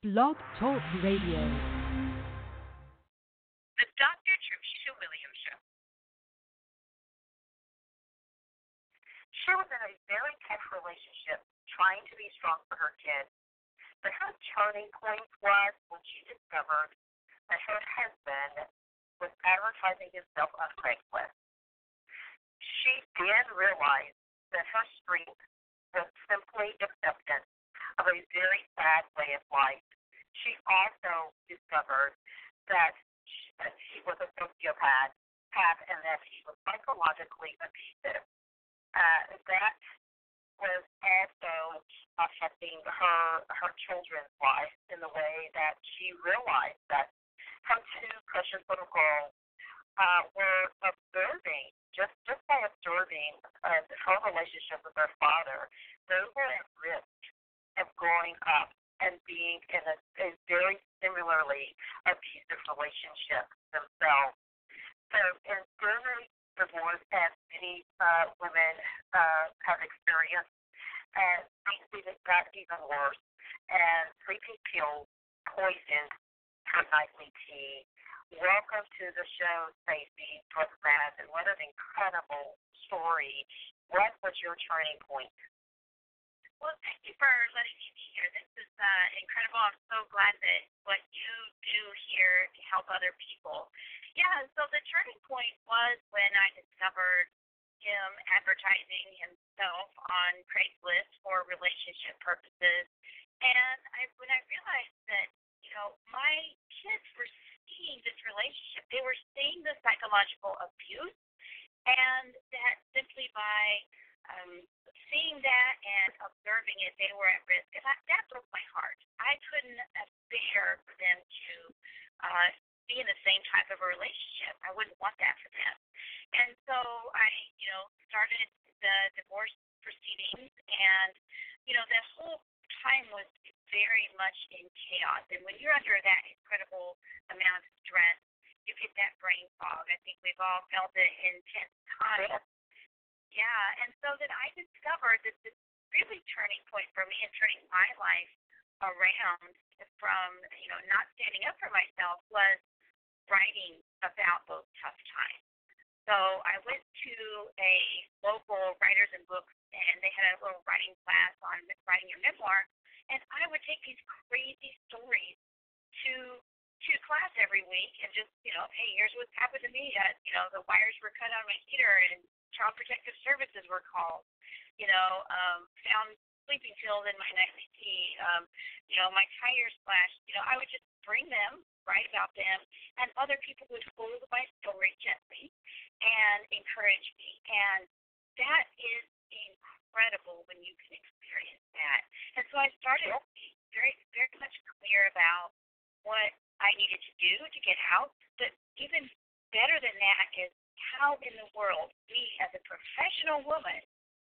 Blog Talk Radio. The Dr. Trevicia Williams Show. She was in a very tough relationship, trying to be strong for her kids. But her turning point was when she discovered that her husband was advertising himself on Craigslist. She then realized that her strength was simply acceptance of a very bad way of life. She also discovered that she, that she was a sociopath and that she was psychologically abusive. Uh, that was also affecting her her children's life in the way that she realized that her two precious little girls uh, were observing just just by observing uh, her relationship with her father, they were at risk of growing up and being in a, a very similarly abusive relationship themselves. So, in during divorce, as many uh, women uh, have experienced, and things even got even worse, and sleeping pills poisoned her nightly tea. Welcome to the show, Stacy Torres, and what an incredible story. What was your turning point? Well, thank you for letting me be here. This is uh, incredible. I'm so glad that what you do here to help other people. Yeah, so the turning point was when I discovered him advertising himself on Craigslist for relationship purposes. And I when I realized that, you know, my kids were seeing this relationship. They were seeing the psychological abuse and that simply by um, seeing that and observing it, they were at risk, and that, that broke my heart. I couldn't bear for them to uh, be in the same type of a relationship. I wouldn't want that for them. And so I, you know, started the divorce proceedings, and you know, that whole time was very much in chaos. And when you're under that incredible amount of stress, you get that brain fog. I think we've all felt it in tense times. Yeah, and so then I discovered that this really turning point for me and turning my life around from, you know, not standing up for myself was writing about those tough times. So I went to a local writers and books, and they had a little writing class on writing your memoir, and I would take these crazy stories to to class every week and just, you know, hey, here's what's happened to me. Uh, you know, the wires were cut on my heater and Child Protective Services were called. You know, um, found sleeping pills in my nightly tea. Um, you know, my tires splashed. You know, I would just bring them, write about them, and other people would hold my story gently and encourage me. And that is incredible when you can experience that. And so I started being very, very much clear about what I needed to do to get out. But even better than that is how in the world we, as a professional woman,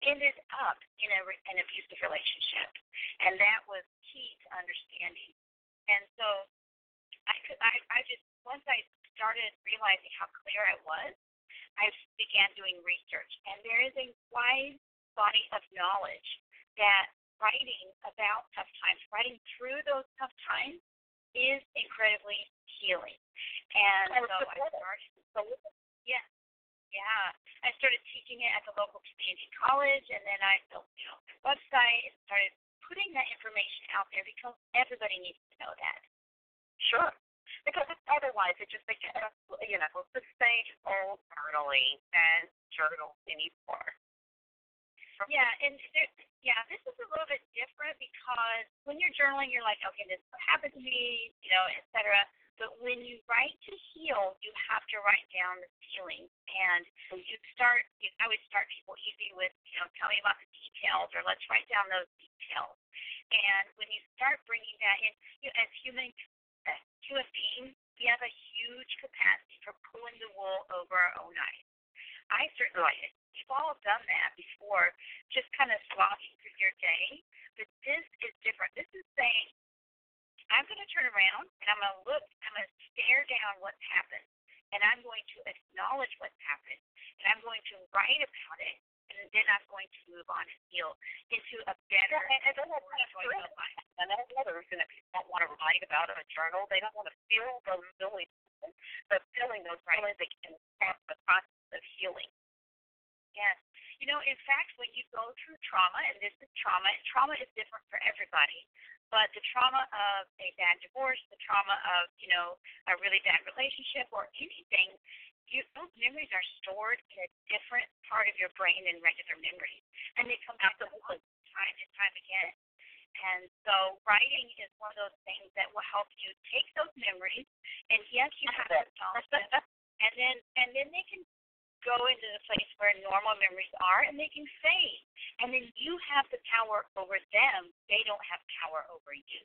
ended up in a, an abusive relationship, and that was key to understanding. And so, I could, I, I just once I started realizing how clear I was, I began doing research, and there is a wide body of knowledge that writing about tough times, writing through those tough times, is incredibly healing. And so I started. Yeah, yeah. I started teaching it at the local community college, and then I built, you know, a website and started putting that information out there because everybody needs to know that. Sure. Because otherwise, it just becomes, you know, the same old journaling and journal anymore. Yeah, and there, yeah, this is a little bit different because when you're journaling, you're like, okay, this happened to me, you know, et cetera. But when you write to heal, you have to write down the feelings. And you start, you I would start people easy with, you know, tell me about the details or let's write down those details. And when you start bringing that in, you as human, as human beings, we have a huge capacity for pulling the wool over our own eyes. I certainly did. We've all done that before, just kind of slogging through your day. But this is different. This is saying, I'm going to turn around and I'm going to look, I'm going to stare down what's happened, and I'm going to acknowledge what's happened, and I'm going to write about it, and then I'm going to move on and heal into a better, and, and then that's kind of life. And then others, and that people don't want to write about in a journal. They don't want to feel those feelings, but feeling those feelings they can start the process of healing. Yes. You know, in fact, when you go through trauma, and this is trauma, and trauma is different for everybody, but the trauma of a bad divorce, the trauma of, you know, a really bad relationship or anything, you, those memories are stored in a different part of your brain than regular memories. And they come back to you time and time again. And so writing is one of those things that will help you take those memories and yes you have to acknowledge them and then and then they can go into the place where normal memories are and they can fade. And then you have the power over them. They don't have power over you.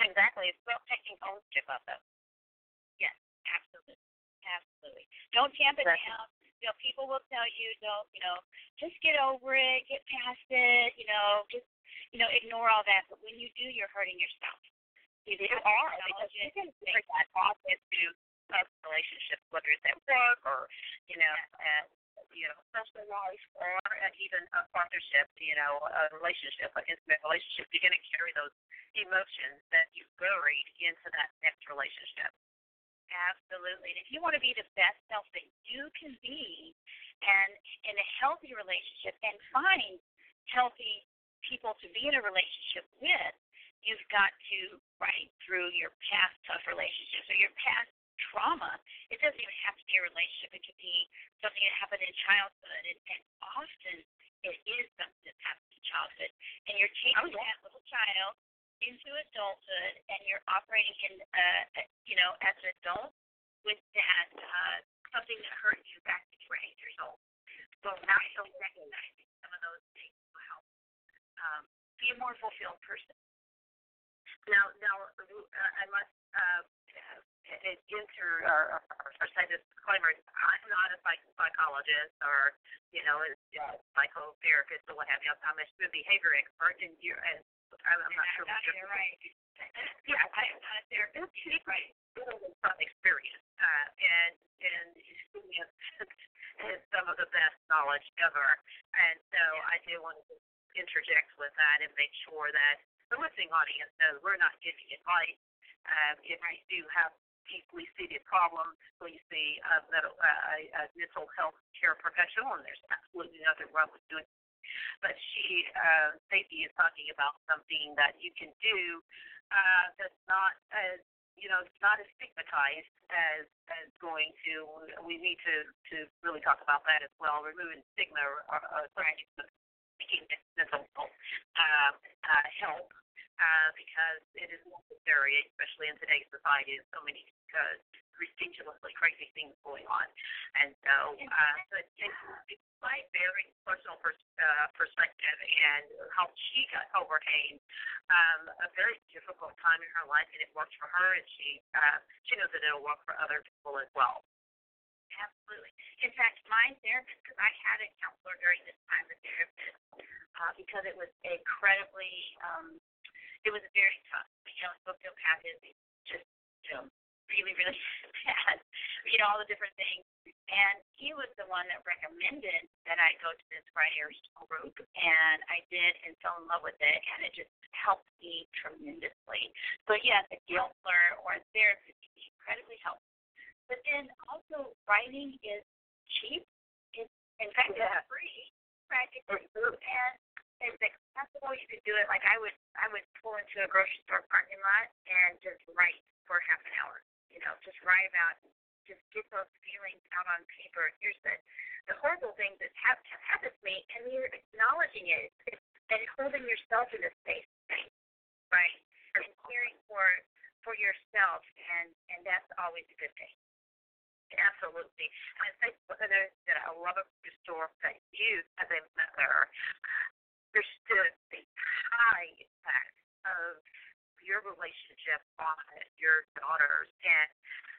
Exactly. It's about taking ownership of them. Yes, absolutely. Absolutely. Don't tamp it exactly. down. You know, people will tell you, don't, you know, just get over it, get past it, you know, just, you know, ignore all that. But when you do, you're hurting yourself. You, you are, because you can bring that off into relationships, whether it's at work or, you know, at, you know, social life or even a partnership, you know, a relationship, an intimate relationship, you're going to carry those emotions that you've buried into that next relationship. Absolutely. And if you want to be the best self that you can be and in a healthy relationship and find healthy people to be in a relationship with, you've got to write through your past tough relationships or your past trauma. It doesn't even have to be a relationship. It could be something that happened in childhood, and, and often it is something that happened in childhood. And you're taking oh, that little child into adulthood, and you're operating in, uh, you know, as an adult with that uh, something that hurt you back when you were eight years old. So now you're recognizing some of those things will help um, be a more fulfilled person. Now, now uh, I must uh, enter or, or say this disclaimer. I'm not a psych- psychologist or you know a psychotherapist or what have you. I'm a behavior expert, and you're and I'm, I'm not sure what you're right. yeah, I, am not a therapist. Right. From experience, uh, and and is some of the best knowledge ever. And so I do want to interject with that and make sure that the listening audience knows we're not giving advice. Um, if you do have deeply seated problem. So you see a, mental, uh, a mental health care professional, and there's absolutely nothing wrong with doing. But she, uh, Stacy, is talking about something that you can do uh, that's not as you know, it's not as stigmatized as as going to. We need to to really talk about that as well. Removing stigma uh, uh, making mental health uh, uh, help uh, because it is necessary, especially in today's society. There's so many uh, ridiculously crazy things going on, and so uh, so it's, my very personal pers- uh, perspective and how she got overcame um, a very difficult time in her life, and it worked for her, and she uh, she knows that it'll work for other people as well. Absolutely. In fact, my therapist, because I had a counselor during this time, the therapist, uh, because it was incredibly um, it was very tough. You know, sociopath is just, you know, really, really bad. You know, all the different things. And he was the one that recommended that I go to this writers group, and I did and fell in love with it, and it just helped me tremendously. So yes, a counselor or a therapist can be incredibly helpful. But then also writing is cheap. It's in fact yeah. it's free. Right? It's, and it's accessible. You could do it like I would. I would pull into a grocery store parking lot and just write for half an hour. You know, just write about, just get those feelings out on paper. Here's the the horrible things that have, have happened to me, and you're acknowledging it and holding yourself in a space, right? And caring for for yourself, and and that's always a good thing. Absolutely. I think what that I love about the store that you as a mother understood the high impact of your relationship on your daughters and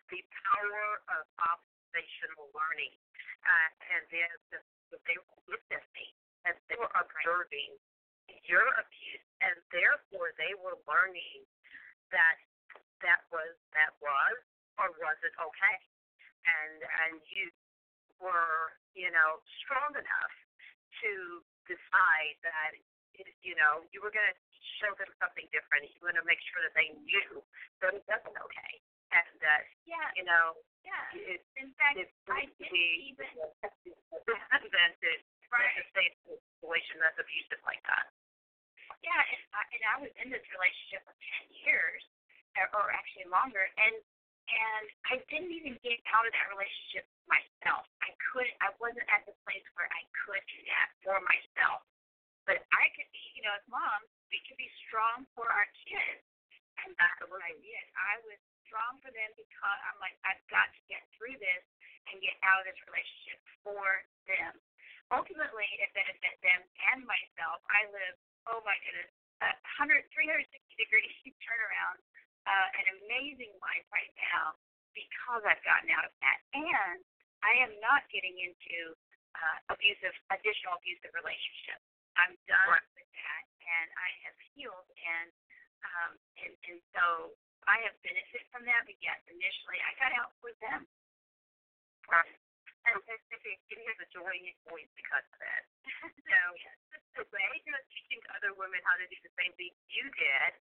the power of observational learning. Uh, and then the, they were witnessing as they were observing your abuse, and therefore they were learning that that was that was or wasn't okay, and and you were you know strong enough to decide that you know you were going to show them something different. You want to make sure that they knew that it wasn't okay, and that Yeah. you know Yeah. it, In fact, it's I didn't even than to right. to stay a situation that's abusive like that. Yeah, and I, and I was in this relationship for ten years, or, or actually longer, and and I didn't even get out of that relationship myself. I couldn't. I wasn't at the place where I could do that for myself. But I could be, you know, as moms, we could be strong for our kids, and that's what I did. I was strong for them because I'm like, I've got to get through this and get out of this relationship for them. Ultimately, it benefits them and myself. I live oh my goodness, a 100, 360 degree turnaround, uh, an amazing life right now because I've gotten out of that. And I am not getting into uh, abusive, additional abusive relationships. I'm done Right. with that, and I have healed, and um, and and so I have benefited from that. But yes, initially I got out for them. Right. And if you can hear the joy in your voice because of it. So the way you're teaching other women how to do the same thing you did,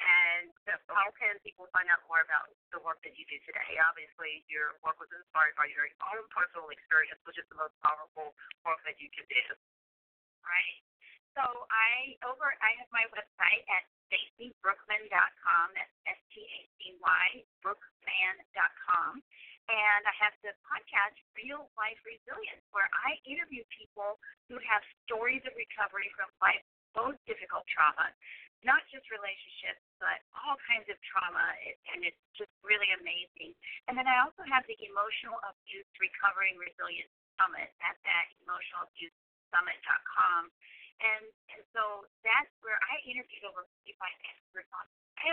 and so how can people find out more about the work that you do today? Obviously, your work was inspired by your own personal experience, which is the most powerful work that you can do. Right. So I over I have my website at stacybrookman.com. That's S T A C Y brookman.com. And I have the podcast Real Life Resilience where I interview people who have stories of recovery from life's most difficult trauma, not just relationships, but all kinds of trauma, and it's just really amazing. And then I also have the Emotional Abuse Recovery and Resilience Summit at that emotionalabusesummit.com. And and so that's where I interviewed over 55 experts on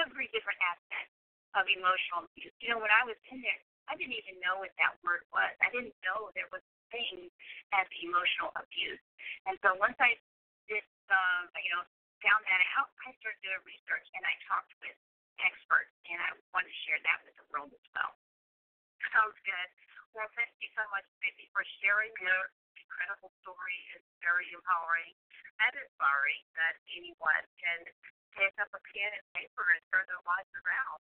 every different aspect of emotional abuse. You know, when I was in there, I didn't even know what that word was. I didn't know there was a thing as emotional abuse. And so once I did, um, you know, found that out, I started doing research and I talked with experts, and I want to share that with the world as well. Sounds good. Well, thank you so much, Stacy, for sharing your incredible story. It's very empowering and inspiring that anyone can pick up a pen and paper and turn their lives around.